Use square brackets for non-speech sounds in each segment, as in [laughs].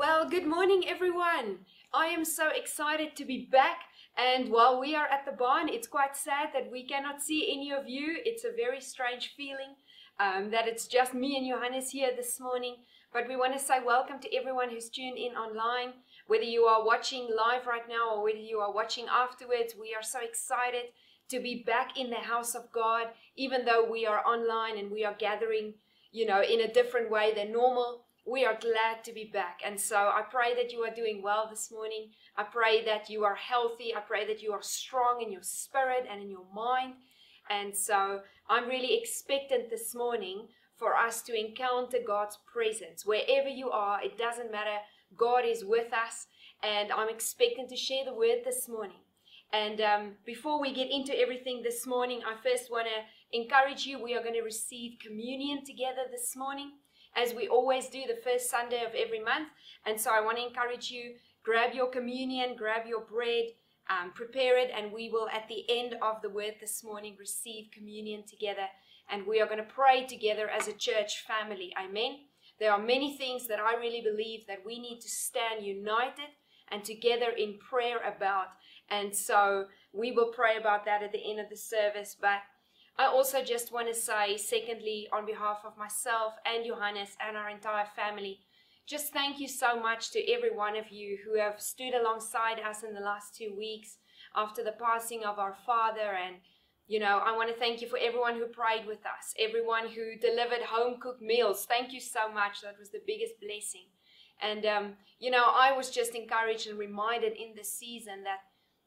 Well, good morning, everyone. I am so excited to be back. And while we are at the barn, it's quite sad that we cannot see any of you. It's a very strange feeling um, that it's just me and Johannes here this morning. But we want to say welcome to everyone who's tuned in online. Whether you are watching live right now or whether you are watching afterwards, we are so excited to be back in the house of God, even though we are online and we are gathering, you know, in a different way than normal we are glad to be back. And so I pray that you are doing well this morning. I pray that you are healthy. I pray that you are strong in your spirit and in your mind. And so I'm really expectant this morning for us to encounter God's presence. Wherever you are, it doesn't matter. God is with us. And I'm expecting to share the word this morning. And um, before we get into everything this morning, I first want to encourage you. We are going to receive communion together this morning as we always do the first Sunday of every month. And so I want to encourage you grab your communion, grab your bread, um, prepare it, and we will, at the end of the word this morning, receive communion together. And we are going to pray together as a church family. Amen. There are many things that I really believe that we need to stand united and together in prayer about. And so we will pray about that at the end of the service. But I also just want to say, secondly, on behalf of myself and Johannes and our entire family, just thank you so much to every one of you who have stood alongside us in the last two weeks after the passing of our father. And, you know, I want to thank you for everyone who prayed with us, everyone who delivered home cooked meals. Thank you so much. That was the biggest blessing. And, um, you know, I was just encouraged and reminded in this season that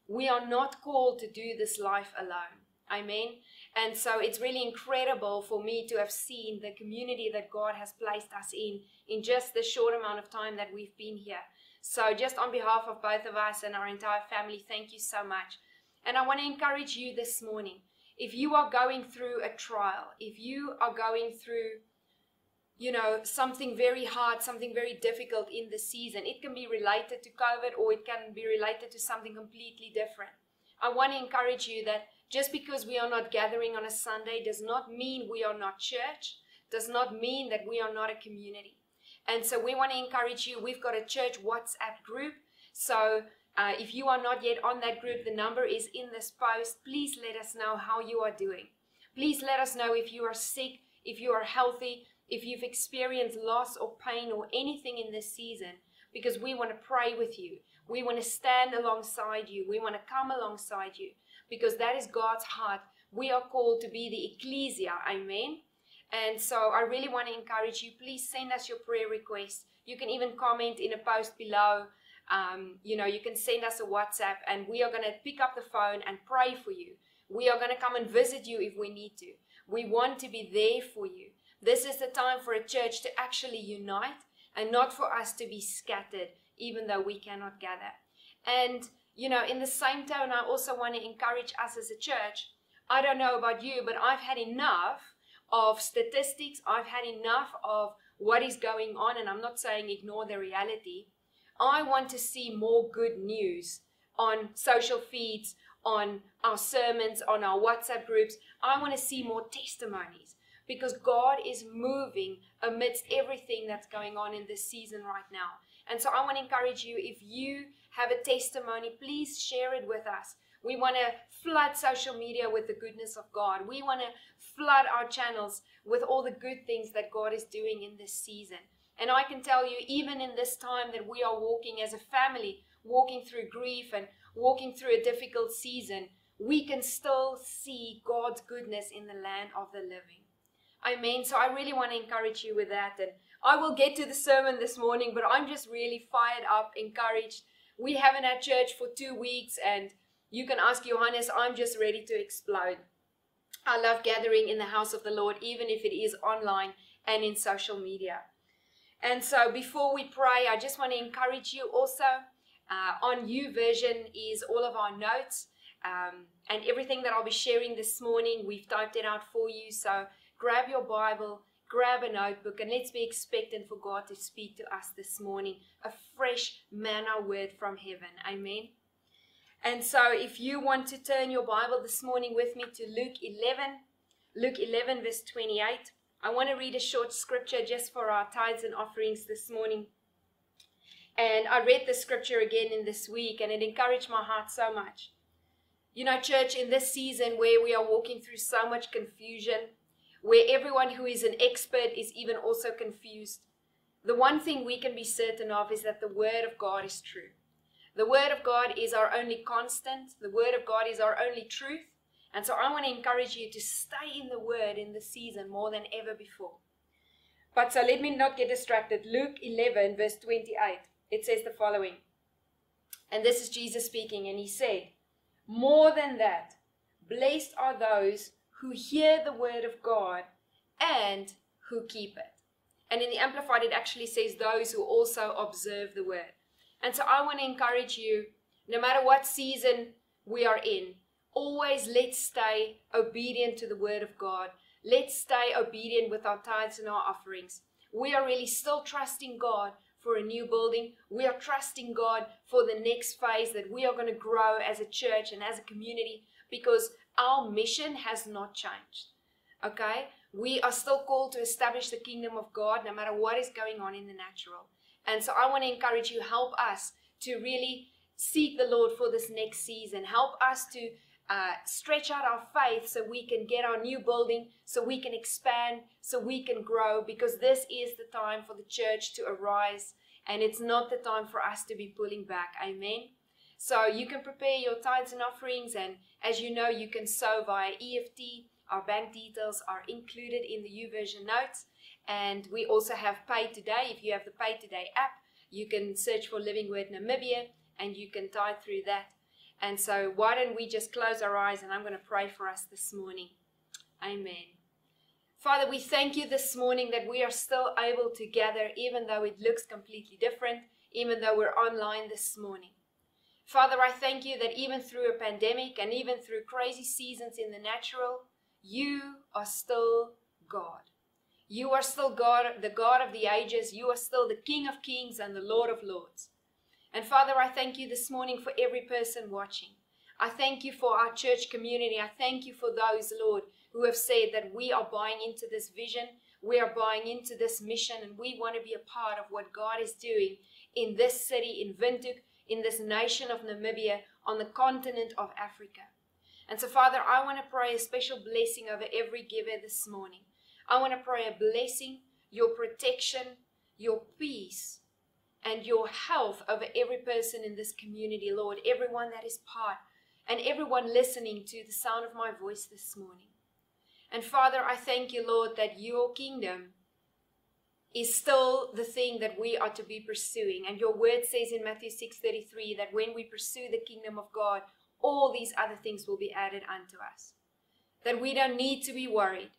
we are not called to do this life alone. Amen. And so it's really incredible for me to have seen the community that God has placed us in in just the short amount of time that we've been here. So, just on behalf of both of us and our entire family, thank you so much. And I want to encourage you this morning if you are going through a trial, if you are going through you know, something very hard, something very difficult in the season. It can be related to COVID or it can be related to something completely different. I want to encourage you that just because we are not gathering on a Sunday does not mean we are not church, does not mean that we are not a community. And so we want to encourage you. We've got a church WhatsApp group. So uh, if you are not yet on that group, the number is in this post. Please let us know how you are doing. Please let us know if you are sick, if you are healthy, if you've experienced loss or pain or anything in this season, because we want to pray with you. We want to stand alongside you. We want to come alongside you because that is God's heart. We are called to be the ecclesia. Amen. And so I really want to encourage you. Please send us your prayer requests. You can even comment in a post below. Um, you know, you can send us a WhatsApp and we are going to pick up the phone and pray for you. We are going to come and visit you if we need to. We want to be there for you. This is the time for a church to actually unite and not for us to be scattered, even though we cannot gather. And you know, in the same tone, I also want to encourage us as a church. I don't know about you, but I've had enough of statistics. I've had enough of what is going on, and I'm not saying ignore the reality. I want to see more good news on social feeds, on our sermons, on our WhatsApp groups. I want to see more testimonies because God is moving amidst everything that's going on in this season right now. And so I want to encourage you if you have a testimony, please share it with us. We want to flood social media with the goodness of God. We want to flood our channels with all the good things that God is doing in this season. And I can tell you, even in this time that we are walking as a family, walking through grief and walking through a difficult season, we can still see God's goodness in the land of the living. I mean, So I really want to encourage you with that. And I will get to the sermon this morning, but I'm just really fired up, encouraged. We haven't had church for two weeks, and you can ask Johannes, I'm just ready to explode. I love gathering in the house of the Lord, even if it is online and in social media. And so, before we pray, I just want to encourage you also. Uh, on YouVersion is all of our notes um, and everything that I'll be sharing this morning. We've typed it out for you. So, grab your Bible grab a notebook and let's be expectant for God to speak to us this morning a fresh manna word from heaven. Amen. And so, if you want to turn your Bible this morning with me to Luke 11, Luke 11, verse 28, I want to read a short scripture just for our tithes and offerings this morning. And I read the scripture again in this week, and it encouraged my heart so much. You know, church, in this season where we are walking through so much confusion, where everyone who is an expert is even also confused, the one thing we can be certain of is that the Word of God is true. The Word of God is our only constant, the Word of God is our only truth. And so I want to encourage you to stay in the Word in this season more than ever before. But so let me not get distracted. Luke 11, verse 28, it says the following. And this is Jesus speaking, and he said, More than that, blessed are those who hear the word of God and who keep it. And in the Amplified, it actually says those who also observe the word. And so I want to encourage you, no matter what season we are in, always let's stay obedient to the word of God. Let's stay obedient with our tithes and our offerings. We are really still trusting God for a new building. We are trusting God for the next phase that we are going to grow as a church and as a community because our mission has not changed. Okay? We are still called to establish the kingdom of God no matter what is going on in the natural. And so I want to encourage you, help us to really seek the Lord for this next season. Help us to uh, stretch out our faith so we can get our new building, so we can expand, so we can grow, because this is the time for the church to arise and it's not the time for us to be pulling back. Amen. So you can prepare your tithes and offerings, and as you know, you can sow via EFT. Our bank details are included in the YouVersion notes, and we also have Pay Today. If you have the Pay Today app, you can search for Living Word Namibia, and you can tithe through that. And so, why don't we just close our eyes and I'm going to pray for us this morning? Amen. Father, we thank you this morning that we are still able to gather, even though it looks completely different, even though we're online this morning. Father, I thank you that even through a pandemic and even through crazy seasons in the natural, you are still God. You are still God, the God of the ages. You are still the King of kings and the Lord of lords. And Father, I thank you this morning for every person watching. I thank you for our church community. I thank you for those, Lord, who have said that we are buying into this vision, we are buying into this mission, and we want to be a part of what God is doing in this city, in Windhoek, in this nation of Namibia, on the continent of Africa. And so, Father, I want to pray a special blessing over every giver this morning. I want to pray a blessing, your protection, your peace, and your health over every person in this community, Lord, everyone that is part, and everyone listening to the sound of my voice this morning. And Father, I thank you, Lord, that your kingdom is still the thing that we are to be pursuing. And your word says in Matthew 6:33 that when we pursue the kingdom of God, all these other things will be added unto us. That we don't need to be worried.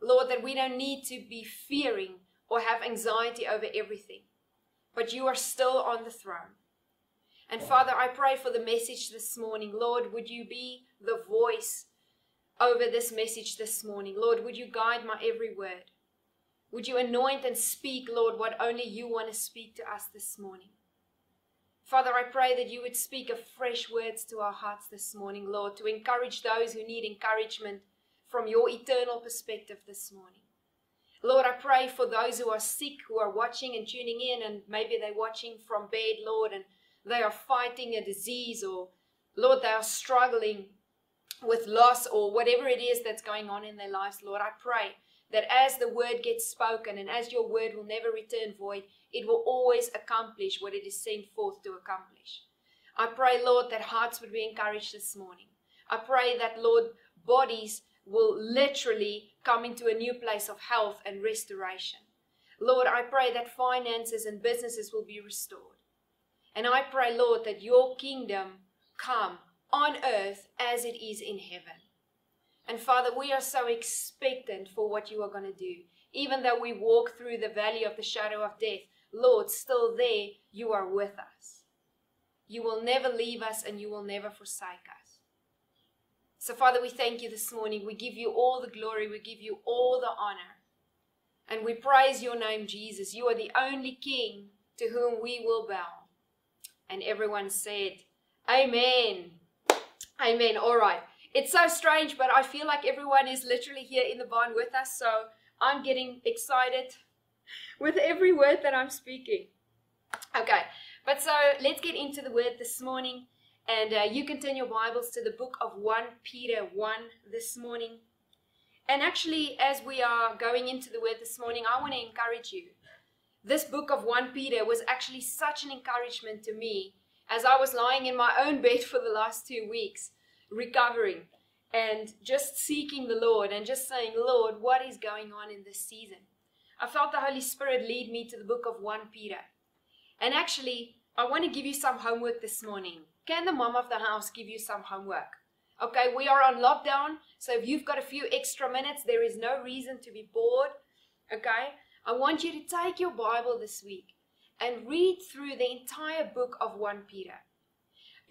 Lord, that we don't need to be fearing or have anxiety over everything. But you are still on the throne. And Father, I pray for the message this morning. Lord, would you be the voice over this message this morning? Lord, would you guide my every word? Would you anoint and speak, Lord, what only you want to speak to us this morning? Father, I pray that you would speak of fresh words to our hearts this morning, Lord, to encourage those who need encouragement from your eternal perspective this morning. Lord, I pray for those who are sick, who are watching and tuning in, and maybe they're watching from bed, Lord, and they are fighting a disease, or Lord, they are struggling with loss or whatever it is that's going on in their lives, Lord. I pray that as the word gets spoken and as your word will never return void, it will always accomplish what it is sent forth to accomplish. I pray, Lord, that hearts would be encouraged this morning. I pray that, Lord, bodies will literally come into a new place of health and restoration. Lord, I pray that finances and businesses will be restored. And I pray, Lord, that your kingdom come on earth as it is in heaven. And Father, we are so expectant for what you are going to do. Even though we walk through the valley of the shadow of death, Lord, still there you are with us. You will never leave us and you will never forsake us. So, Father, we thank you this morning. We give you all the glory, we give you all the honor. And we praise your name, Jesus. You are the only King to whom we will bow. And everyone said, Amen. Amen. All right. It's so strange, but I feel like everyone is literally here in the barn with us. So I'm getting excited [laughs] with every word that I'm speaking. Okay. But so let's get into the word this morning. And uh, you can turn your Bibles to the book of 1 Peter 1 this morning. And actually, as we are going into the word this morning, I want to encourage you. This book of 1 Peter was actually such an encouragement to me as I was lying in my own bed [laughs] for the last two weeks, recovering and just seeking the Lord and just saying, Lord, what is going on in this season? I felt the Holy Spirit lead me to the book of 1 Peter. And actually, I want to give you some homework this morning. Can the mom of the house give you some homework? Okay, we are on lockdown, so if you've got a few extra minutes, there is no reason to be bored. Okay, I want you to take your Bible this week and read through the entire book of 1 Peter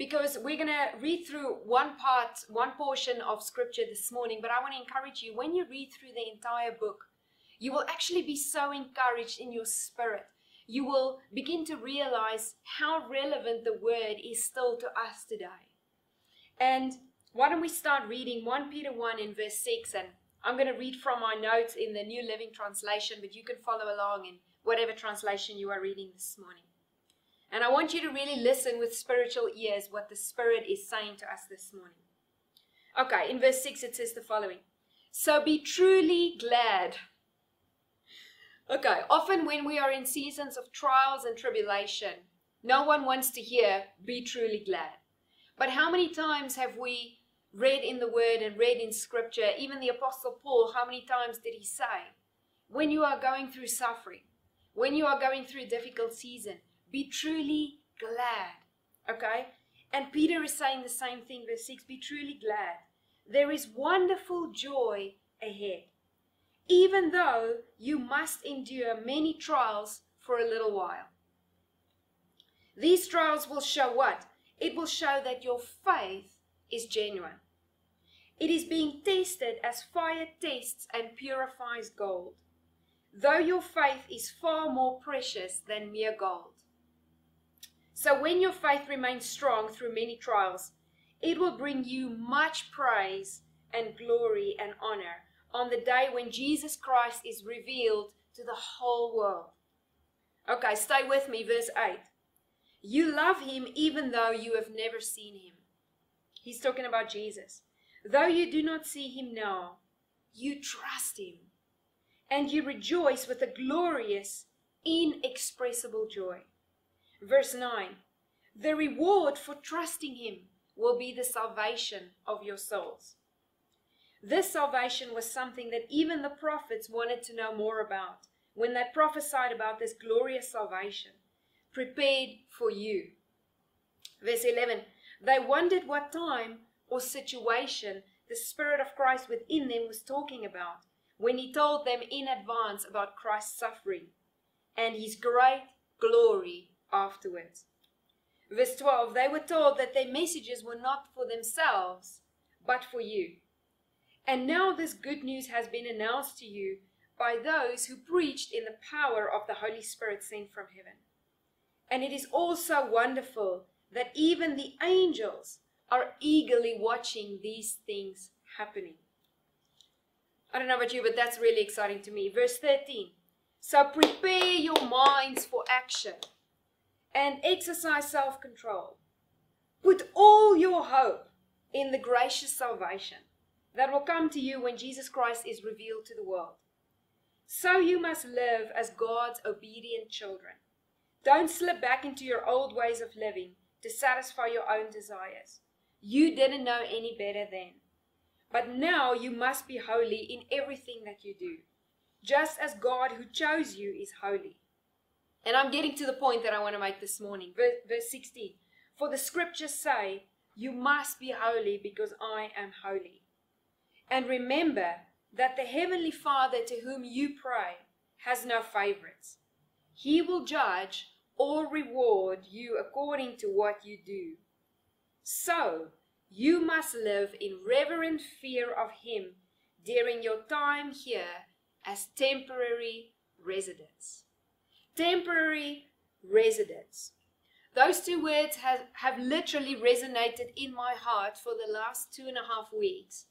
because we're going to read through one part, one portion of scripture this morning. But I want to encourage you when you read through the entire book, you will actually be so encouraged in your spirit. You will begin to realize how relevant the word is still to us today. And why don't we start reading 1 Peter 1 in verse 6? And I'm going to read from my notes in the New Living Translation, but you can follow along in whatever translation you are reading this morning. And I want you to really listen with spiritual ears what the Spirit is saying to us this morning. Okay, in verse 6 it says the following So be truly glad. Okay, often when we are in seasons of trials and tribulation, no one wants to hear, be truly glad. But how many times have we read in the Word and read in Scripture, even the Apostle Paul, how many times did he say, when you are going through suffering, when you are going through a difficult season, be truly glad. Okay? And Peter is saying the same thing, verse 6 be truly glad. There is wonderful joy ahead, even though you must endure many trials for a little while. These trials will show what? It will show that your faith is genuine. It is being tested as fire tests and purifies gold, though your faith is far more precious than mere gold. So when your faith remains strong through many trials, it will bring you much praise and glory and honor on the day when Jesus Christ is revealed to the whole world. Okay, stay with me, verse 8. You love him even though you have never seen him. He's talking about Jesus. Though you do not see him now, you trust him and you rejoice with a glorious, inexpressible joy. Verse 9 The reward for trusting Him will be the salvation of your souls. This salvation was something that even the prophets wanted to know more about when they prophesied about this glorious salvation prepared for you. Verse 11 They wondered what time or situation the Spirit of Christ within them was talking about when He told them in advance about Christ's suffering and His great glory afterwards. Verse 12 They were told that their messages were not for themselves, but for you. And now this good news has been announced to you by those who preached in the power of the Holy Spirit sent from heaven. And it is also wonderful that even the angels are eagerly watching these things happening. I don't know about you, but that's really exciting to me. Verse 13. So prepare your minds for action and exercise self control. Put all your hope in the gracious salvation that will come to you when Jesus Christ is revealed to the world. So you must live as God's obedient children. Don't slip back into your old ways of living to satisfy your own desires. You didn't know any better then. But now you must be holy in everything that you do, just as God who chose you is holy. And I'm getting to the point that I want to make this morning. Verse, verse 16. For the scriptures say, You must be holy because I am holy. And remember that the Heavenly Father to whom you pray has no favorites. He will judge or reward you according to what you do. So, you must live in reverent fear of Him during your time here as temporary residents temporary residence. Those two words have, have literally resonated in my heart for the last two and a half weeks.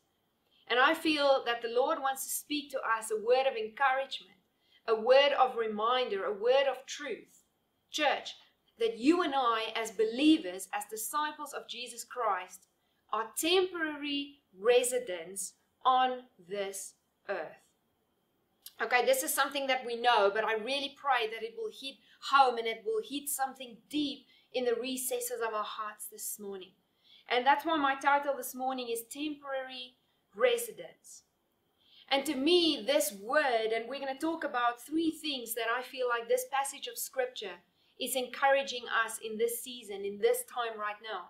And I feel that the Lord wants to speak to us a word of encouragement, a word of reminder, a word of truth. Church, that you and I, as believers, as disciples of Jesus Christ, are temporary residents on this earth. Okay, this is something that we know, but I really pray that it will hit home and it will hit something deep in the recesses of our hearts this morning. And that's why my title this morning is Temporary Residence. And to me, this word, and we're going to talk about three things that I feel like this passage of scripture is encouraging us in this season, in this time right now.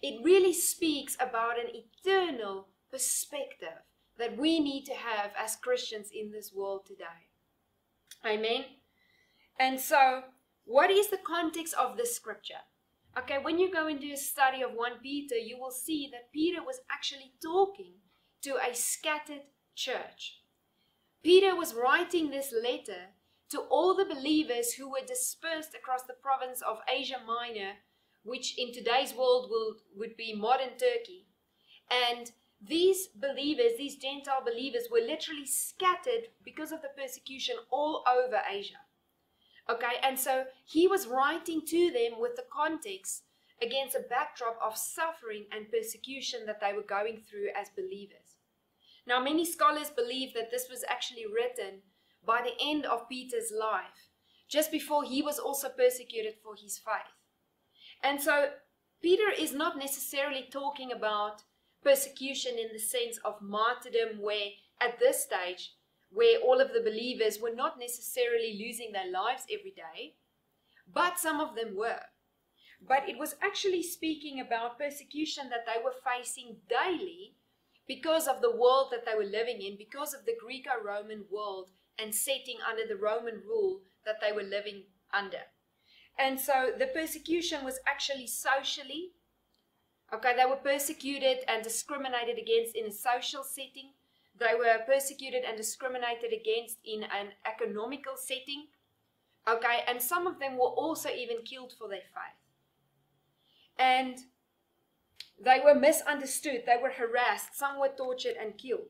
It really speaks about an eternal perspective that we need to have as Christians in this world today. Amen. And so, what is the context of this scripture? Okay, when you go into a study of 1 Peter, you will see that Peter was actually talking to a scattered church. Peter was writing this letter to all the believers who were dispersed across the province of Asia Minor, which in today's world will, would be modern Turkey. And these believers, these Gentile believers, were literally scattered because of the persecution all over Asia. Okay, and so he was writing to them with the context against a backdrop of suffering and persecution that they were going through as believers. Now, many scholars believe that this was actually written by the end of Peter's life, just before he was also persecuted for his faith. And so, Peter is not necessarily talking about persecution in the sense of martyrdom, where at this stage, where all of the believers were not necessarily losing their lives every day, but some of them were. But it was actually speaking about persecution that they were facing daily because of the world that they were living in, because of the Greco Roman world and setting under the Roman rule that they were living under. And so the persecution was actually socially. Okay, they were persecuted and discriminated against in a social setting. They were persecuted and discriminated against in an economical setting. Okay, and some of them were also even killed for their faith. And they were misunderstood, they were harassed, some were tortured and killed.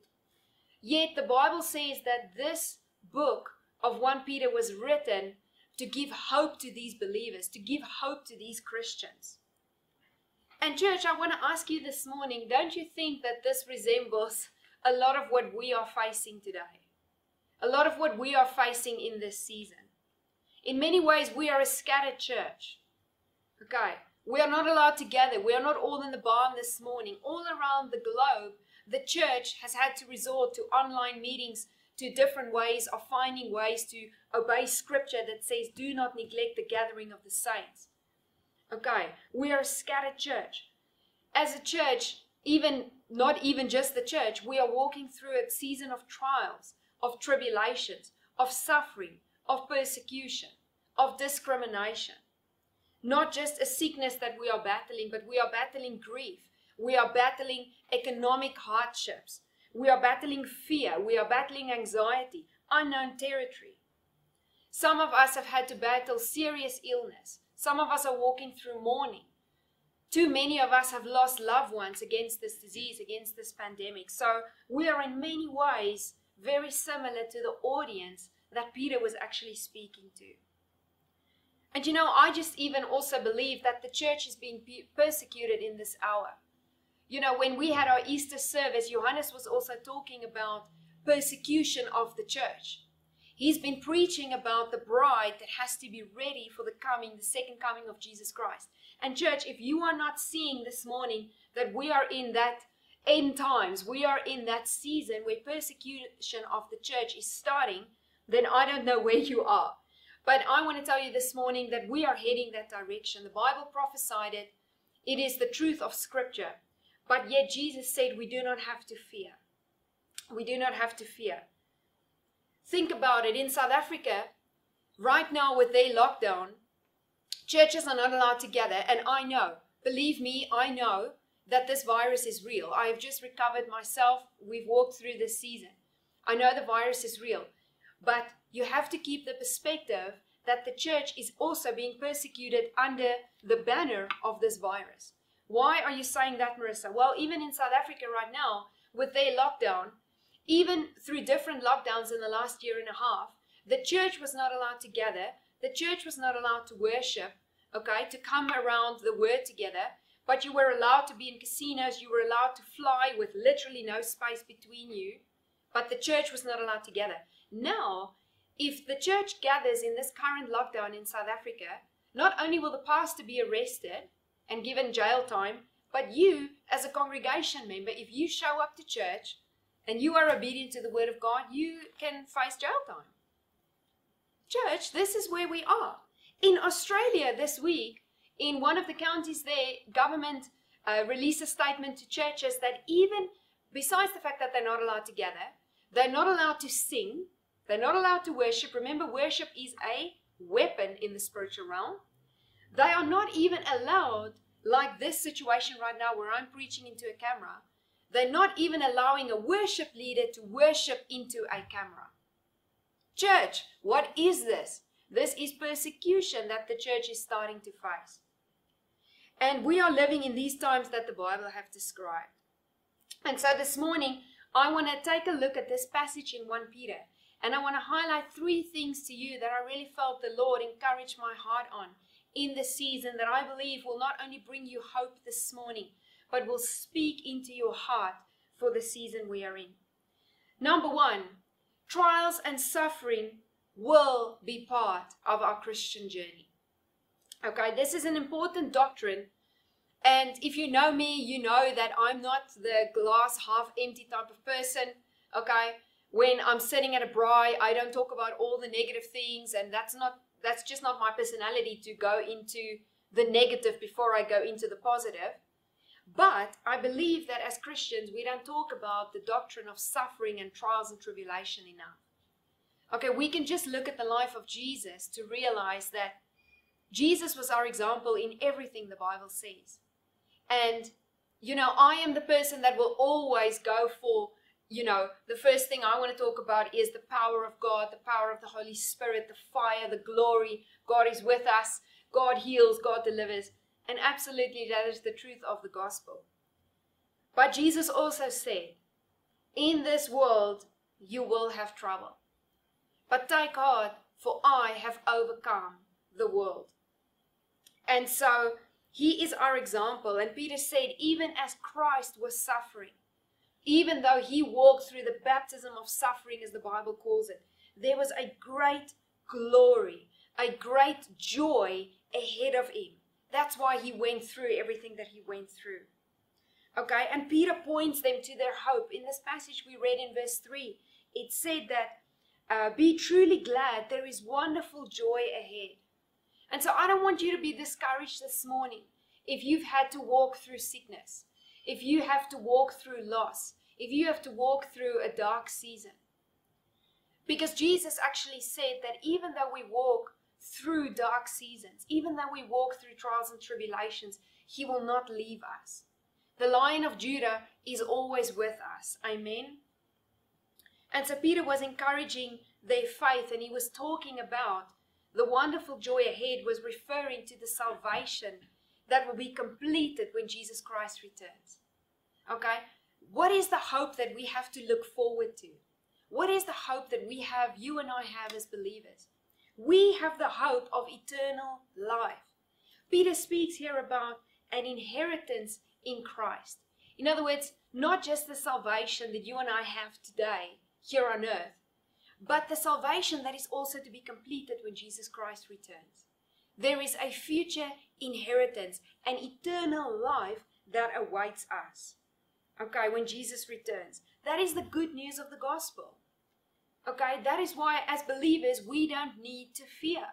Yet the Bible says that this book of 1 Peter was written to give hope to these believers, to give hope to these Christians. And, church, I want to ask you this morning don't you think that this resembles a lot of what we are facing today. A lot of what we are facing in this season. In many ways, we are a scattered church. Okay, we are not allowed to gather. We are not all in the barn this morning. All around the globe, the church has had to resort to online meetings, to different ways of finding ways to obey scripture that says, do not neglect the gathering of the saints. Okay, we are a scattered church. As a church, even not even just the church, we are walking through a season of trials, of tribulations, of suffering, of persecution, of discrimination. Not just a sickness that we are battling, but we are battling grief. We are battling economic hardships. We are battling fear. We are battling anxiety, unknown territory. Some of us have had to battle serious illness. Some of us are walking through mourning. Too many of us have lost loved ones against this disease, against this pandemic. So we are in many ways very similar to the audience that Peter was actually speaking to. And you know, I just even also believe that the church is being persecuted in this hour. You know, when we had our Easter service, Johannes was also talking about persecution of the church. He's been preaching about the bride that has to be ready for the coming, the second coming of Jesus Christ. And, church, if you are not seeing this morning that we are in that end times, we are in that season where persecution of the church is starting, then I don't know where you are. But I want to tell you this morning that we are heading that direction. The Bible prophesied it, it is the truth of Scripture. But yet, Jesus said we do not have to fear. We do not have to fear. Think about it. In South Africa, right now with their lockdown, churches are not allowed to gather. And I know, believe me, I know that this virus is real. I have just recovered myself. We've walked through this season. I know the virus is real. But you have to keep the perspective that the church is also being persecuted under the banner of this virus. Why are you saying that, Marissa? Well, even in South Africa right now, with their lockdown, even through different lockdowns in the last year and a half, the church was not allowed to gather. the church was not allowed to worship, okay, to come around the word together, but you were allowed to be in casinos, you were allowed to fly with literally no space between you, but the church was not allowed to gather. Now, if the church gathers in this current lockdown in South Africa, not only will the pastor be arrested and given jail time, but you, as a congregation member, if you show up to church and you are obedient to the word of God, you can face jail time. Church, this is where we are. In Australia this week, in one of the counties there, government uh, released a statement to churches that even besides the fact that they're not allowed to gather, they're not allowed to sing, they're not allowed to worship. Remember, worship is a weapon in the spiritual realm. They are not even allowed, like this situation right now where I'm preaching into a camera, they're not even allowing a worship leader to worship into a camera. Church, what is this? This is persecution that the church is starting to face. And we are living in these times that the Bible have described. And so this morning, I want to take a look at this passage in 1 Peter. And I want to highlight three things to you that I really felt the Lord encourage my heart on in the season that I believe will not only bring you hope this morning, but will speak into your heart for the season we are in. Number one, trials and suffering will be part of our Christian journey. Okay, this is an important doctrine. And if you know me, you know that I'm not the glass half empty type of person. Okay, when I'm sitting at a braai, I don't talk about all the negative things, and that's not that's just not my personality to go into the negative before I go into the positive. But I believe that as Christians, we don't talk about the doctrine of suffering and trials and tribulation enough. Okay, we can just look at the life of Jesus to realize that Jesus was our example in everything the Bible says. And, you know, I am the person that will always go for, you know, the first thing I want to talk about is the power of God, the power of the Holy Spirit, the fire, the glory. God is with us, God heals, God delivers. And absolutely, that is the truth of the gospel. But Jesus also said, In this world you will have trouble. But take heart, for I have overcome the world. And so he is our example. And Peter said, even as Christ was suffering, even though he walked through the baptism of suffering, as the Bible calls it, there was a great glory, a great joy ahead of him. That's why he went through everything that he went through. Okay, and Peter points them to their hope. In this passage we read in verse 3, it said that, uh, Be truly glad, there is wonderful joy ahead. And so I don't want you to be discouraged this morning if you've had to walk through sickness, if you have to walk through loss, if you have to walk through a dark season. Because Jesus actually said that even though we walk through dark seasons, even though we walk through trials and tribulations, He will not leave us. The Lion of Judah is always with us. Amen. And so Peter was encouraging their faith and he was talking about the wonderful joy ahead was referring to the salvation that will be completed when Jesus Christ returns. Okay? What is the hope that we have to look forward to? What is the hope that we have, you and I have as believers? We have the hope of eternal life. Peter speaks here about an inheritance in Christ. In other words, not just the salvation that you and I have today here on earth, but the salvation that is also to be completed when Jesus Christ returns. There is a future inheritance, an eternal life that awaits us. Okay, when Jesus returns. That is the good news of the gospel. Okay, that is why as believers we don't need to fear.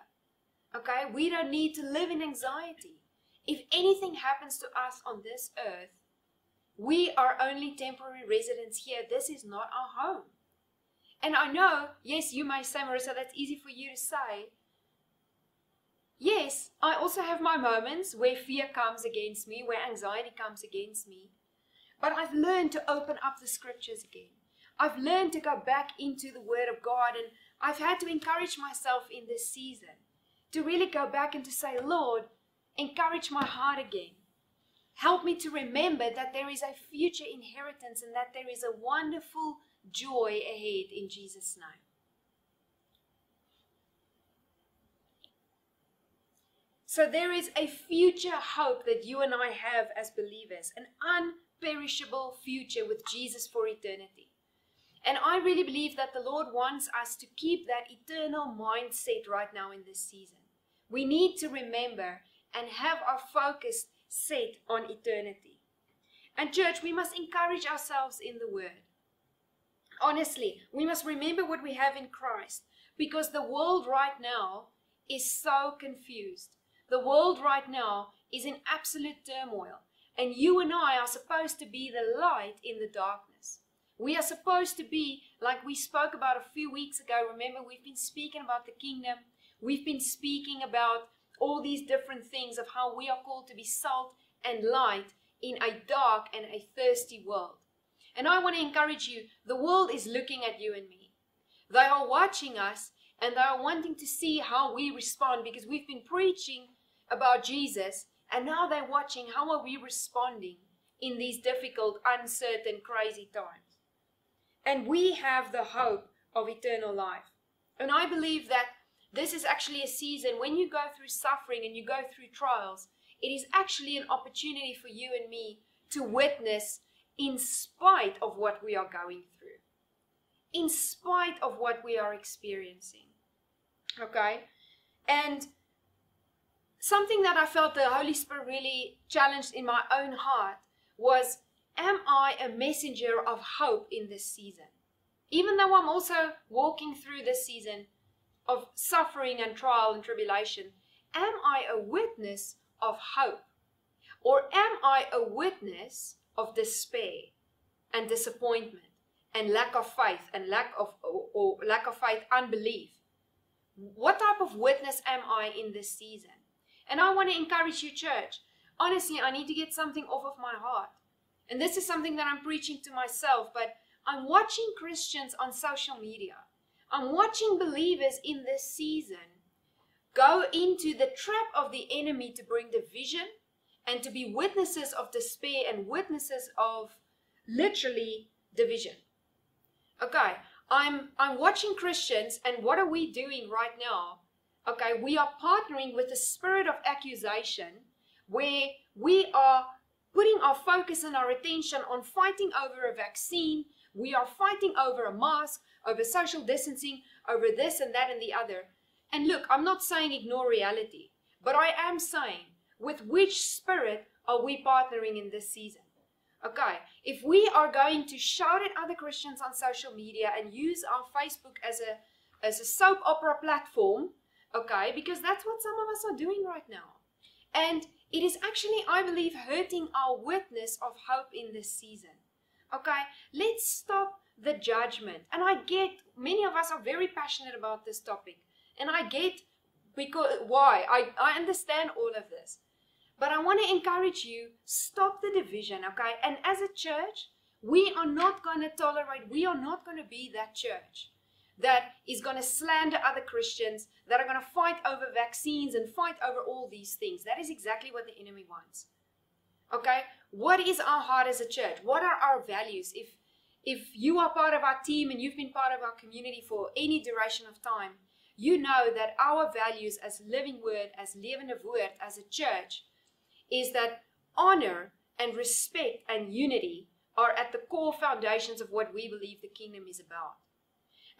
Okay, we don't need to live in anxiety. If anything happens to us on this earth, we are only temporary residents here. This is not our home. And I know, yes, you may say, Marissa, that's easy for you to say. Yes, I also have my moments where fear comes against me, where anxiety comes against me. But I've learned to open up the scriptures again. I've learned to go back into the Word of God, and I've had to encourage myself in this season to really go back and to say, Lord, encourage my heart again. Help me to remember that there is a future inheritance and that there is a wonderful joy ahead in Jesus' name. So there is a future hope that you and I have as believers, an unperishable future with Jesus for eternity. And I really believe that the Lord wants us to keep that eternal mindset right now in this season. We need to remember and have our focus set on eternity. And, church, we must encourage ourselves in the Word. Honestly, we must remember what we have in Christ because the world right now is so confused. The world right now is in absolute turmoil, and you and I are supposed to be the light in the darkness. We are supposed to be like we spoke about a few weeks ago. Remember, we've been speaking about the kingdom, we've been speaking about all these different things of how we are called to be salt and light in a dark and a thirsty world. And I want to encourage you the world is looking at you and me. They are watching us and they are wanting to see how we respond because we've been preaching about Jesus and now they're watching how are we responding in these difficult, uncertain, crazy times. And we have the hope of eternal life. And I believe that this is actually a season when you go through suffering and you go through trials, it is actually an opportunity for you and me to witness in spite of what we are going through, in spite of what we are experiencing. Okay? And something that I felt the Holy Spirit really challenged in my own heart was Am I a messenger of hope in this season? Even though I'm also walking through this season of suffering and trial and tribulation, am I a witness of hope? Or am I a witness of despair and disappointment and lack of faith and lack of or, or lack of faith unbelief what type of witness am i in this season and i want to encourage you church honestly i need to get something off of my heart and this is something that i'm preaching to myself but i'm watching christians on social media i'm watching believers in this season go into the trap of the enemy to bring division and to be witnesses of despair and witnesses of literally division. Okay, I'm I'm watching Christians and what are we doing right now? Okay, we are partnering with the spirit of accusation where we are putting our focus and our attention on fighting over a vaccine, we are fighting over a mask, over social distancing, over this and that and the other. And look, I'm not saying ignore reality, but I am saying with which spirit are we partnering in this season? Okay, if we are going to shout at other Christians on social media and use our Facebook as a as a soap opera platform, okay, because that's what some of us are doing right now. And it is actually, I believe, hurting our witness of hope in this season. Okay, let's stop the judgment. And I get many of us are very passionate about this topic. And I get because why? I, I understand all of this. But I want to encourage you stop the division, okay? And as a church, we are not going to tolerate, we are not going to be that church that is going to slander other Christians, that are going to fight over vaccines and fight over all these things. That is exactly what the enemy wants. Okay? What is our heart as a church? What are our values? If if you are part of our team and you've been part of our community for any duration of time, you know that our values as living word, as levende woord, as a church, is that honor and respect and unity are at the core foundations of what we believe the kingdom is about.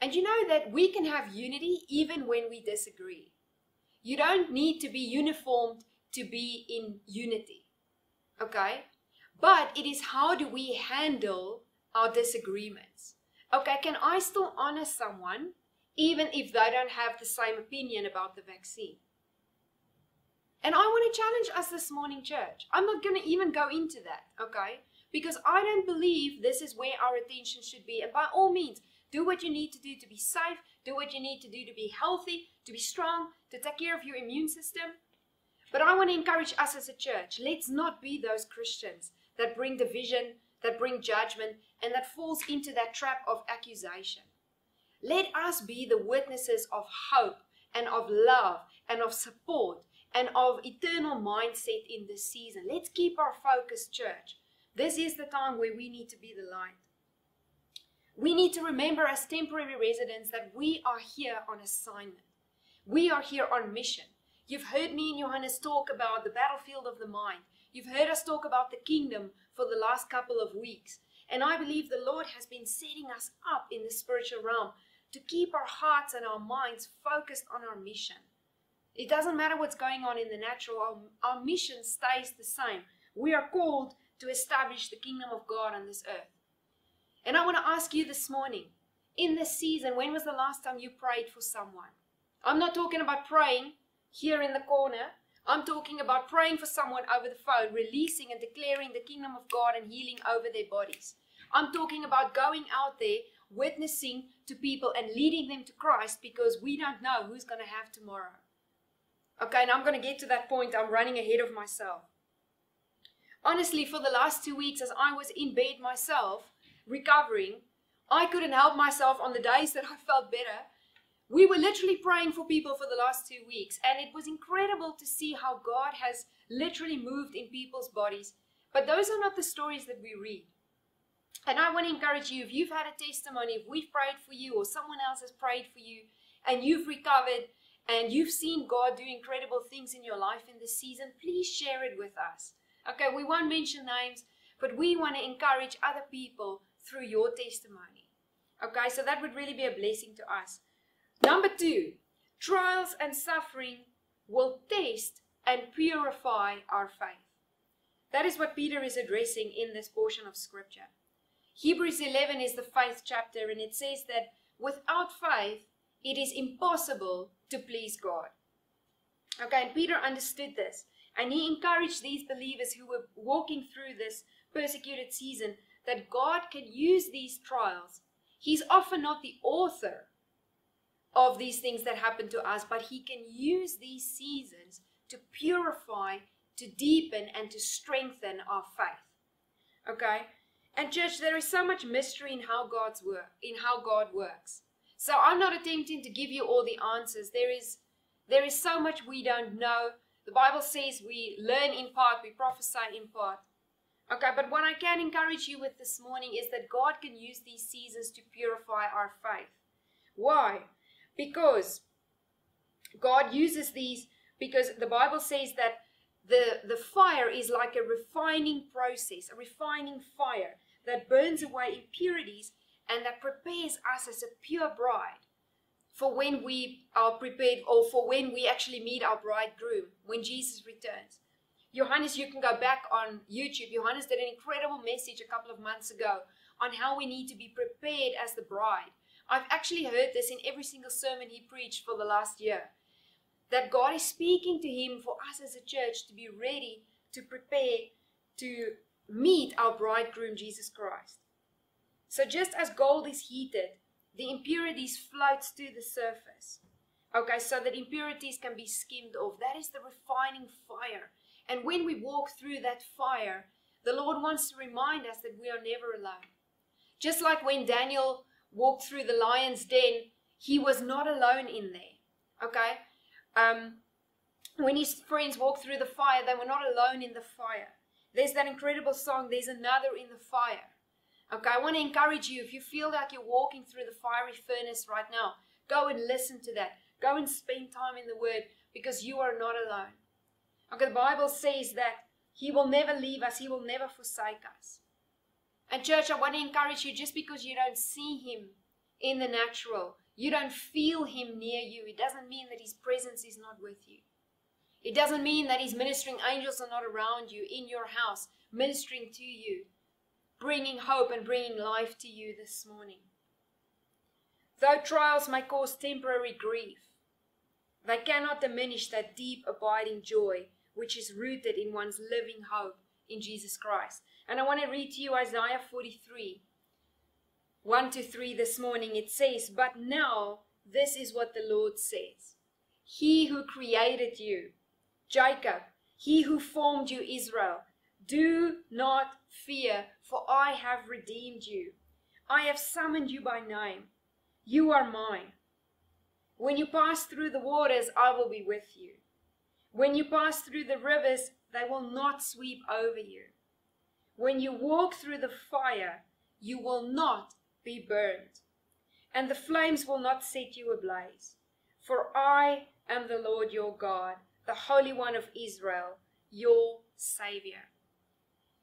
And you know that we can have unity even when we disagree. You don't need to be uniformed to be in unity. Okay? But it is how do we handle our disagreements? Okay, can I still honor someone even if they don't have the same opinion about the vaccine? And I want to challenge us this morning, church. I'm not going to even go into that, okay? Because I don't believe this is where our attention should be. And by all means, do what you need to do to be safe, do what you need to do to be healthy, to be strong, to take care of your immune system. But I want to encourage us as a church let's not be those Christians that bring division, that bring judgment, and that falls into that trap of accusation. Let us be the witnesses of hope and of love and of support and of eternal mindset in this season. Let's keep our focus, church. This is the time where we need to be the light. We need to remember as temporary residents that we are here on assignment. We are here on mission. You've heard me and Johannes talk about the battlefield of the mind. You've heard us talk about the kingdom for the last couple of weeks. And I believe the Lord has been setting us up in the spiritual realm to keep our hearts and our minds focused on our mission. It doesn't matter what's going on in the natural, our, our mission stays the same. We are called to establish the kingdom of God on this earth. And I want to ask you this morning in this season, when was the last time you prayed for someone? I'm not talking about praying here in the corner. I'm talking about praying for someone over the phone, releasing and declaring the kingdom of God and healing over their bodies. I'm talking about going out there, witnessing to people and leading them to Christ because we don't know who's going to have tomorrow. Okay, and I'm going to get to that point. I'm running ahead of myself. Honestly, for the last two weeks, as I was in bed myself, recovering, I couldn't help myself on the days that I felt better. We were literally praying for people for the last two weeks, and it was incredible to see how God has literally moved in people's bodies. But those are not the stories that we read. And I want to encourage you if you've had a testimony, if we've prayed for you, or someone else has prayed for you, and you've recovered, and you've seen God do incredible things in your life in this season, please share it with us. Okay, we won't mention names, but we want to encourage other people through your testimony. Okay, so that would really be a blessing to us. Number two, trials and suffering will test and purify our faith. That is what Peter is addressing in this portion of scripture. Hebrews 11 is the faith chapter, and it says that without faith, it is impossible to please God. Okay, and Peter understood this, and he encouraged these believers who were walking through this persecuted season that God can use these trials. He's often not the author of these things that happen to us, but He can use these seasons to purify, to deepen, and to strengthen our faith. Okay? And church, there is so much mystery in how God's work, in how God works. So I'm not attempting to give you all the answers. There is there is so much we don't know. The Bible says we learn in part, we prophesy in part. Okay, but what I can encourage you with this morning is that God can use these seasons to purify our faith. Why? Because God uses these because the Bible says that the, the fire is like a refining process, a refining fire that burns away impurities and that prepares us as a pure bride for when we are prepared or for when we actually meet our bridegroom, when Jesus returns. Johannes, you can go back on YouTube. Johannes did an incredible message a couple of months ago on how we need to be prepared as the bride. I've actually heard this in every single sermon he preached for the last year. That God is speaking to him for us as a church to be ready to prepare to meet our bridegroom, Jesus Christ. So, just as gold is heated, the impurities floats to the surface. Okay, so that impurities can be skimmed off. That is the refining fire and when we walk through that fire, the Lord wants to remind us that we are never alone. Just like when Daniel walked through the lion's den, he was not alone in there. Okay? Um, when his friends walked through the fire, they were not alone in the fire. There's that incredible song, There's Another in the Fire. Okay, I want to encourage you if you feel like you're walking through the fiery furnace right now, go and listen to that. Go and spend time in the Word because you are not alone. Okay, the Bible says that He will never leave us, He will never forsake us. And, church, I want to encourage you just because you don't see Him in the natural, you don't feel Him near you, it doesn't mean that His presence is not with you. It doesn't mean that His ministering angels are not around you in your house, ministering to you, bringing hope and bringing life to you this morning. Though trials may cause temporary grief, they cannot diminish that deep, abiding joy which is rooted in one's living hope in Jesus Christ. And I want to read to you Isaiah 43 1 to 3 this morning. It says, But now this is what the Lord says He who created you, Jacob, he who formed you, Israel, do not fear, for I have redeemed you. I have summoned you by name. You are mine. When you pass through the waters, I will be with you. When you pass through the rivers, they will not sweep over you. When you walk through the fire, you will not be burned, and the flames will not set you ablaze. For I am the Lord your God, the Holy One of Israel, your Savior.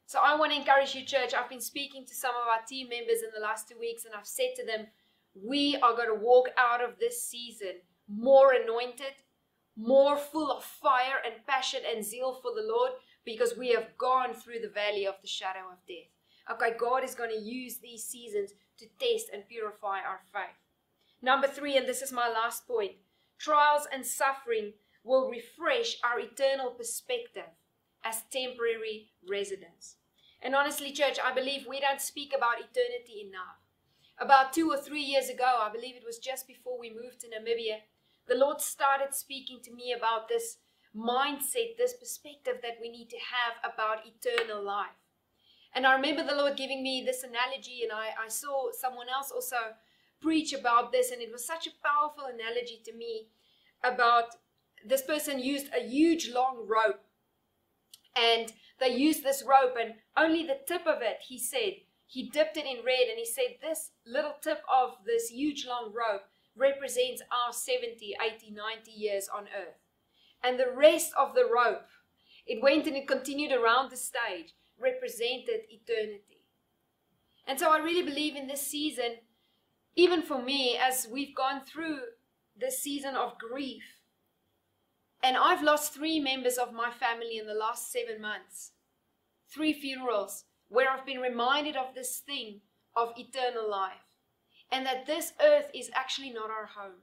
So I want to encourage you, church. I've been speaking to some of our team members in the last two weeks, and I've said to them, we are going to walk out of this season more anointed, more full of fire and passion and zeal for the Lord because we have gone through the valley of the shadow of death. Okay, God is going to use these seasons to test and purify our faith. Number three, and this is my last point trials and suffering will refresh our eternal perspective as temporary residents. And honestly, church, I believe we don't speak about eternity enough. About two or three years ago, I believe it was just before we moved to Namibia, the Lord started speaking to me about this mindset, this perspective that we need to have about eternal life. And I remember the Lord giving me this analogy, and I, I saw someone else also preach about this, and it was such a powerful analogy to me about this person used a huge long rope and they used this rope and only the tip of it he said he dipped it in red and he said this little tip of this huge long rope represents our 70 80 90 years on earth. And the rest of the rope it went and it continued around the stage represented eternity. And so i really believe in this season even for me as we've gone through this season of grief and I've lost three members of my family in the last seven months. Three funerals where I've been reminded of this thing of eternal life and that this earth is actually not our home.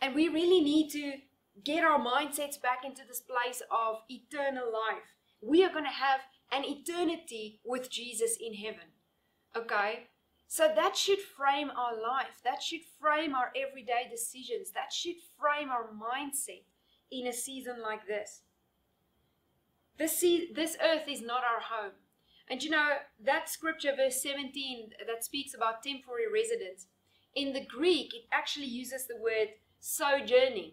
And we really need to get our mindsets back into this place of eternal life. We are going to have an eternity with Jesus in heaven. Okay? So that should frame our life. That should frame our everyday decisions. That should frame our mindset in a season like this. This, this earth is not our home. And you know, that scripture, verse 17, that speaks about temporary residence, in the Greek, it actually uses the word sojourning.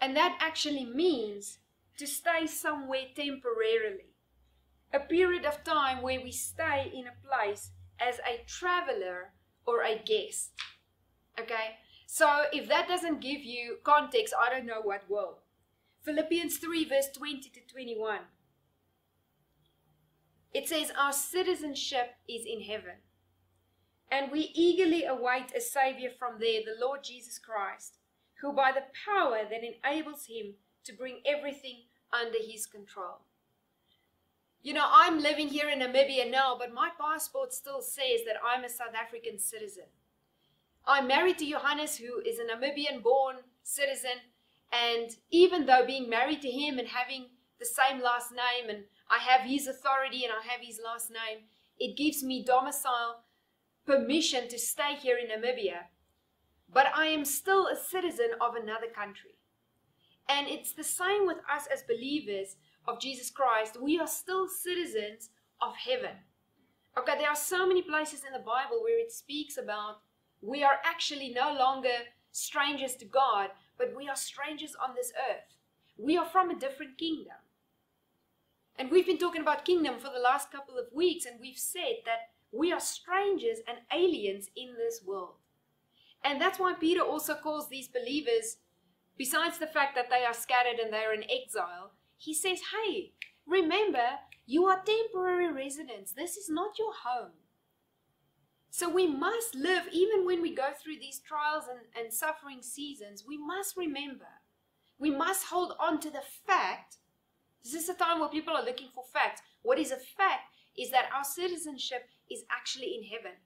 And that actually means to stay somewhere temporarily. A period of time where we stay in a place as a traveler or a guest. Okay? So if that doesn't give you context, I don't know what will. Philippians 3, verse 20 to 21. It says, Our citizenship is in heaven, and we eagerly await a Savior from there, the Lord Jesus Christ, who by the power that enables him to bring everything under his control. You know, I'm living here in Namibia now, but my passport still says that I'm a South African citizen. I'm married to Johannes, who is a Namibian born citizen, and even though being married to him and having the same last name, and I have his authority and I have his last name, it gives me domicile permission to stay here in Namibia. But I am still a citizen of another country. And it's the same with us as believers of Jesus Christ. We are still citizens of heaven. Okay, there are so many places in the Bible where it speaks about we are actually no longer strangers to God, but we are strangers on this earth. We are from a different kingdom. And we've been talking about kingdom for the last couple of weeks, and we've said that we are strangers and aliens in this world. And that's why Peter also calls these believers, besides the fact that they are scattered and they're in exile, he says, Hey, remember, you are temporary residents. This is not your home. So we must live, even when we go through these trials and, and suffering seasons, we must remember, we must hold on to the fact. This is a time where people are looking for facts. What is a fact is that our citizenship is actually in heaven.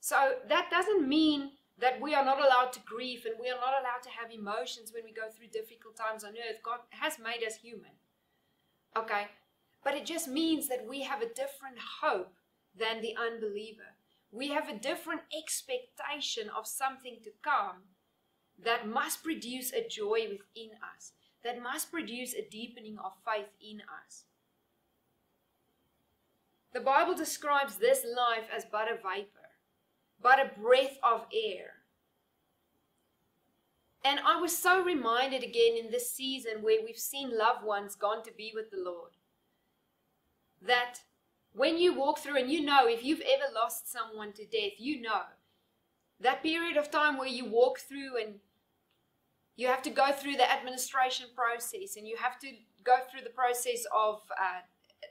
So that doesn't mean that we are not allowed to grieve and we are not allowed to have emotions when we go through difficult times on earth. God has made us human. Okay? But it just means that we have a different hope than the unbeliever we have a different expectation of something to come that must produce a joy within us, that must produce a deepening of faith in us. The Bible describes this life as but a vapor, but a breath of air. And I was so reminded again in this season where we've seen loved ones gone to be with the Lord that when you walk through, and you know, if you've ever lost someone to death, you know that period of time where you walk through and You have to go through the administration process and you have to go through the process of uh,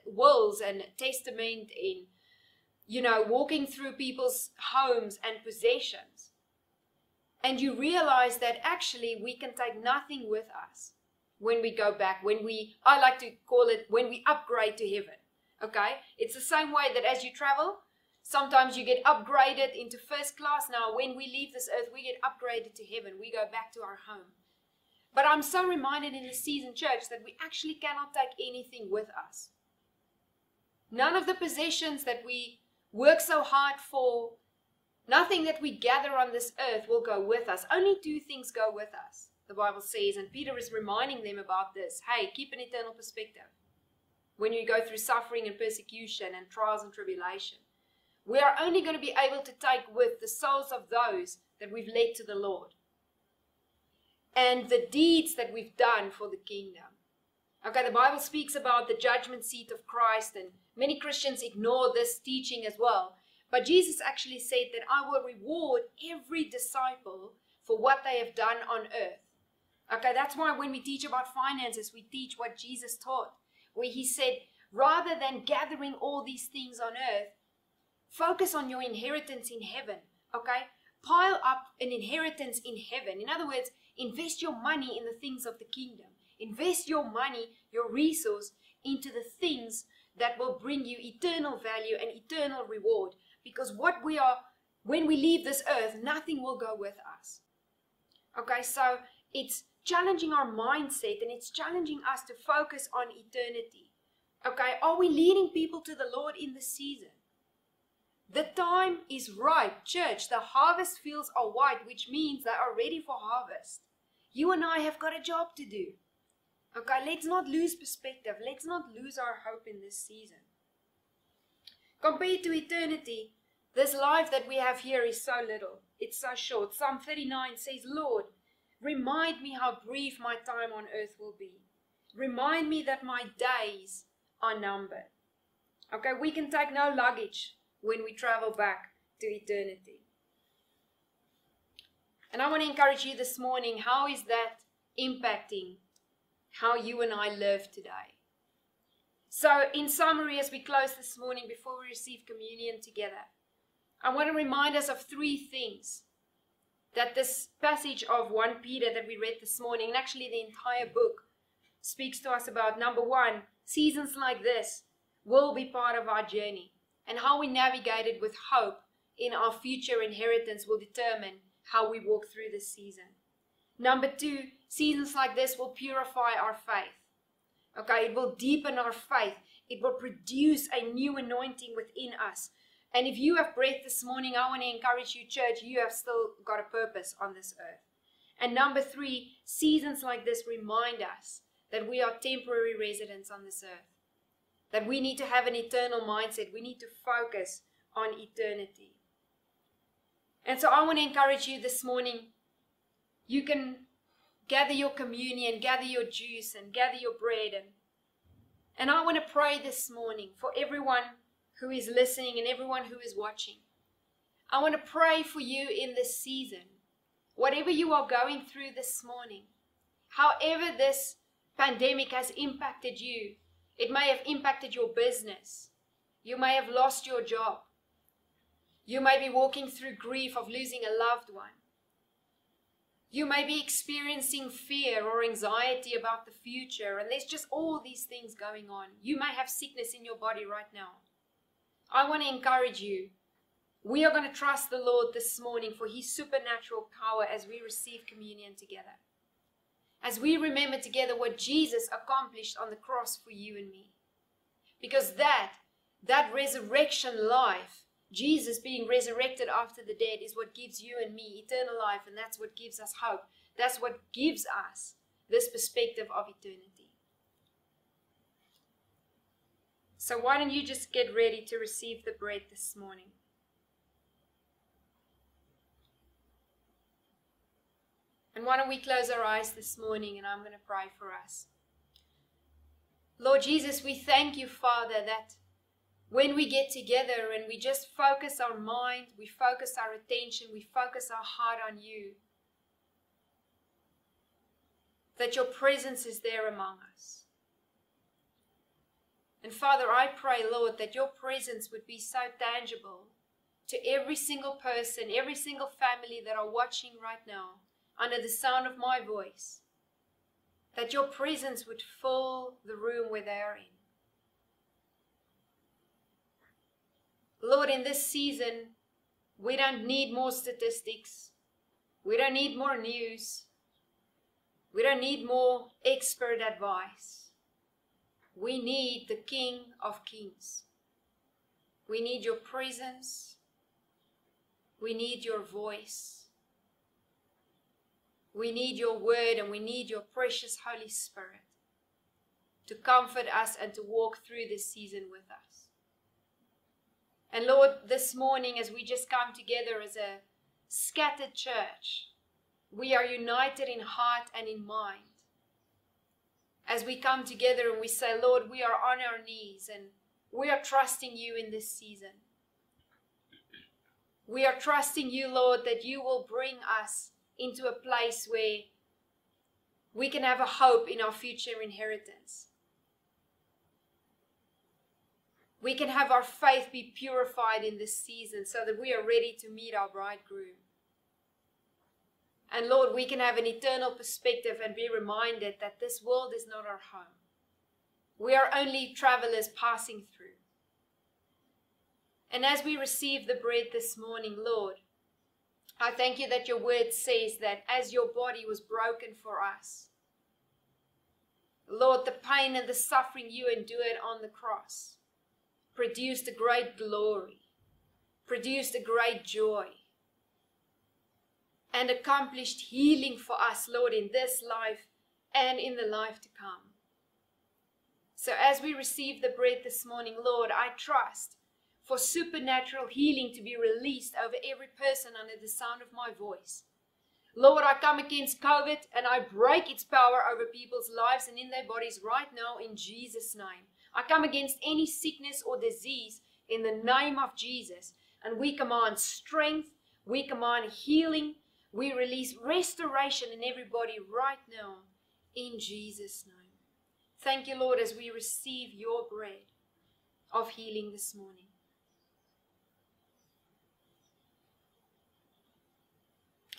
wills and testament in, you know, walking through people's homes and possessions. And you realize that actually we can take nothing with us when we go back, when we, I like to call it, when we upgrade to heaven. Okay? It's the same way that as you travel, sometimes you get upgraded into first class. Now, when we leave this earth, we get upgraded to heaven. We go back to our home. But I'm so reminded in the season church that we actually cannot take anything with us. None of the possessions that we work so hard for, nothing that we gather on this earth will go with us. Only two things go with us, the Bible says. And Peter is reminding them about this. Hey, keep an eternal perspective. When you go through suffering and persecution and trials and tribulation, we are only going to be able to take with the souls of those that we've led to the Lord and the deeds that we've done for the kingdom. Okay, the Bible speaks about the judgment seat of Christ, and many Christians ignore this teaching as well. But Jesus actually said that I will reward every disciple for what they have done on earth. Okay, that's why when we teach about finances, we teach what Jesus taught, where he said, rather than gathering all these things on earth, focus on your inheritance in heaven. Okay, pile up an inheritance in heaven. In other words, invest your money in the things of the kingdom. Invest your money, your resource into the things that will bring you eternal value and eternal reward. Because what we are, when we leave this earth, nothing will go with us. Okay, so it's challenging our mindset and it's challenging us to focus on eternity. Okay, are we leading people to the Lord in the season? The time is ripe, church. The harvest fields are white, which means they are ready for harvest. You and I have got a job to do. Okay, let's not lose perspective. Let's not lose our hope in this season. Compared to eternity, this life that we have here is so little. It's so short. Psalm 39 says, Lord, remind me how brief my time on earth will be. Remind me that my days are numbered. Okay, we can take no luggage when we travel back to eternity. And I want to encourage you this morning how is that impacting how you and I live today? So, in summary, as we close this morning before we receive communion together, I want to remind us of three things that this passage of 1 Peter that we read this morning, and actually the entire book, speaks to us about. Number one, seasons like this will be part of our journey, and how we navigate it with hope in our future inheritance will determine how we walk through this season. Number two, seasons like this will purify our faith. Okay, it will deepen our faith. It will produce a new anointing within us. And if you have breath this morning, I want to encourage you, church, you have still got a purpose on this earth. And number three, seasons like this remind us that we are temporary residents on this earth, that we need to have an eternal mindset. We need to focus on eternity. And so I want to encourage you this morning. You can gather your communion, gather your juice, and gather your bread. And, and I want to pray this morning for everyone who is listening and everyone who is watching. I want to pray for you in this season. Whatever you are going through this morning, however this pandemic has impacted you, it may have impacted your business. You may have lost your job. You may be walking through grief of losing a loved one. You may be experiencing fear or anxiety about the future, and there's just all these things going on. You may have sickness in your body right now. I want to encourage you. We are going to trust the Lord this morning for His supernatural power as we receive communion together. As we remember together what Jesus accomplished on the cross for you and me. Because that, that resurrection life, Jesus being resurrected after the dead is what gives you and me eternal life, and that's what gives us hope. That's what gives us this perspective of eternity. So, why don't you just get ready to receive the bread this morning? And why don't we close our eyes this morning and I'm going to pray for us. Lord Jesus, we thank you, Father, that when we get together and we just focus our mind, we focus our attention, we focus our heart on you, that your presence is there among us. And Father, I pray, Lord, that your presence would be so tangible to every single person, every single family that are watching right now under the sound of my voice, that your presence would fill the room where they are in. Lord, in this season, we don't need more statistics. We don't need more news. We don't need more expert advice. We need the King of Kings. We need your presence. We need your voice. We need your word and we need your precious Holy Spirit to comfort us and to walk through this season with us. And Lord, this morning, as we just come together as a scattered church, we are united in heart and in mind. As we come together and we say, Lord, we are on our knees and we are trusting you in this season. We are trusting you, Lord, that you will bring us into a place where we can have a hope in our future inheritance. We can have our faith be purified in this season so that we are ready to meet our bridegroom. And Lord, we can have an eternal perspective and be reminded that this world is not our home. We are only travelers passing through. And as we receive the bread this morning, Lord, I thank you that your word says that as your body was broken for us, Lord, the pain and the suffering you endured on the cross produced a great glory, produced a great joy, and accomplished healing for us, Lord, in this life and in the life to come. So as we receive the bread this morning, Lord, I trust for supernatural healing to be released over every person under the sound of my voice. Lord, I come against COVID and I break its power over people's lives and in their bodies right now in Jesus' name. I come against any sickness or disease in the name of Jesus. And we command strength, we command healing, we release restoration in everybody right now in Jesus' name. Thank you, Lord, as we receive your bread of healing this morning.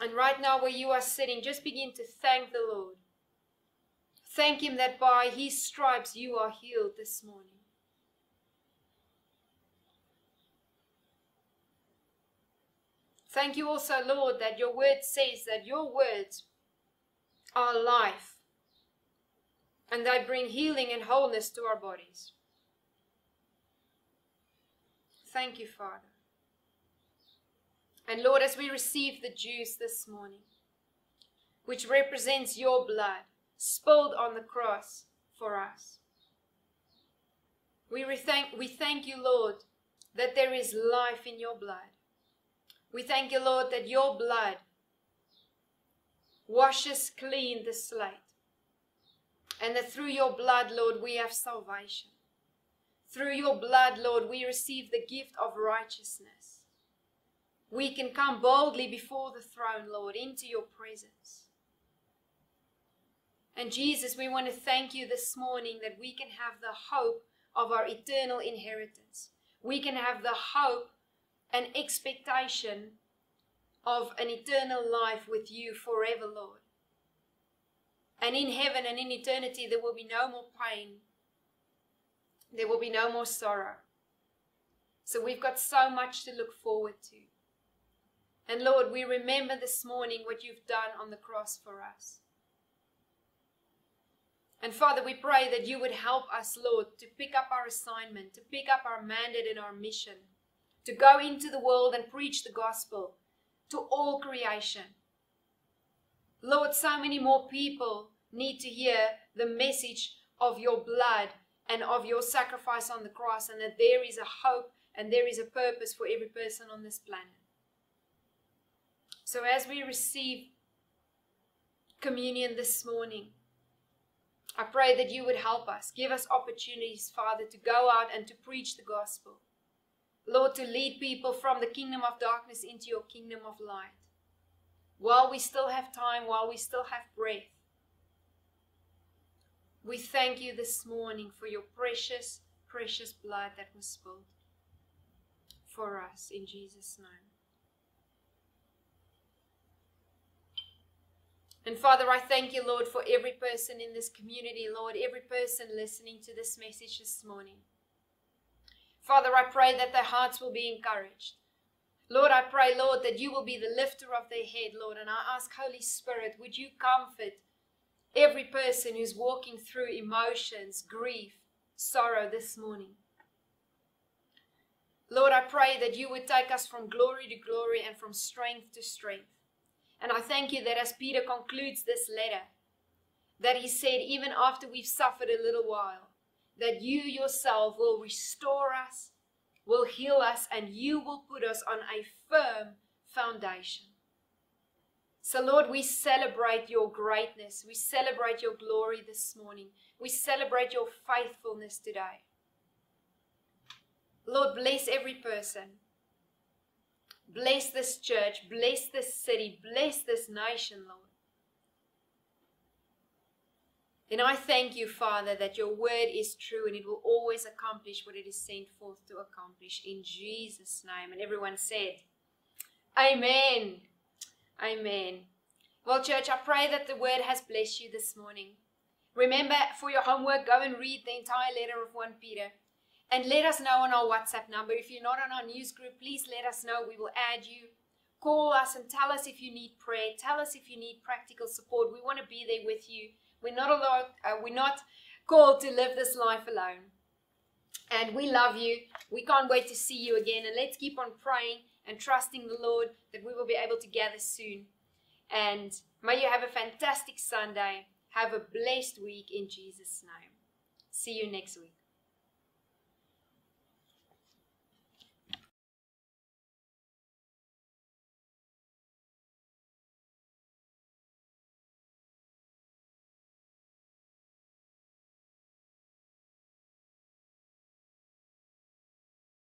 And right now, where you are sitting, just begin to thank the Lord. Thank Him that by His stripes you are healed this morning. Thank you also, Lord, that your word says that your words are life and they bring healing and wholeness to our bodies. Thank you, Father. And Lord, as we receive the juice this morning, which represents your blood spilled on the cross for us, we, thank, we thank you, Lord, that there is life in your blood. We thank you, Lord, that your blood washes clean the slate. And that through your blood, Lord, we have salvation. Through your blood, Lord, we receive the gift of righteousness we can come boldly before the throne, Lord, into your presence. And Jesus, we want to thank you this morning that we can have the hope of our eternal inheritance. We can have the hope and expectation of an eternal life with you forever, Lord. And in heaven and in eternity, there will be no more pain. There will be no more sorrow. So we've got so much to look forward to. And Lord, we remember this morning what you've done on the cross for us. And Father, we pray that you would help us, Lord, to pick up our assignment, to pick up our mandate and our mission, to go into the world and preach the gospel to all creation. Lord, so many more people need to hear the message of your blood and of your sacrifice on the cross, and that there is a hope and there is a purpose for every person on this planet. So as we receive communion this morning, I pray that you would help us. Give us opportunities, Father, to go out and to preach the gospel. Lord, to lead people from the kingdom of darkness into your kingdom of light. While we still have time, while we still have breath, We thank you this morning for your precious, precious blood that was spilled for us in Jesus' name. And Father, I thank you, Lord, for every person in this community, Lord, every person listening to this message this morning. Father, I pray that their hearts will be encouraged. Lord, I pray, Lord, that you will be the lifter of their head, Lord. And I ask, Holy Spirit, would you comfort every person who's walking through emotions, grief, sorrow this morning? Lord, I pray that you would take us from glory to glory and from strength to strength. And I thank you that as Peter concludes this letter, that he said, even after we've suffered a little while, that you yourself will restore us, will heal us, and you will put us on a firm foundation. So, Lord, we celebrate your greatness. We celebrate your glory this morning. We celebrate your faithfulness today. Lord, bless every person Bless this church, bless this city, bless this nation, Lord. And I thank you, Father, that your word is true and it will always accomplish what it is sent forth to accomplish. In Jesus' name. And everyone said, Amen. Amen. Well, church, I pray that the word has blessed you this morning. Remember, for your homework, go and read the entire letter of 1 Peter. And let us know on our WhatsApp number. If you're not on our news group, please let us know. We will add you. Call us and tell us if you need prayer. Tell us if you need practical support. We want to be there with you. We're not allowed, uh, we're not called to live this life alone. And we love you. We can't wait to see you again. And let's keep on praying and trusting the Lord that we will be able to gather soon. And may you have a fantastic Sunday. Have a blessed week in Jesus' name. See you next week.